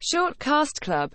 Short Cast Club.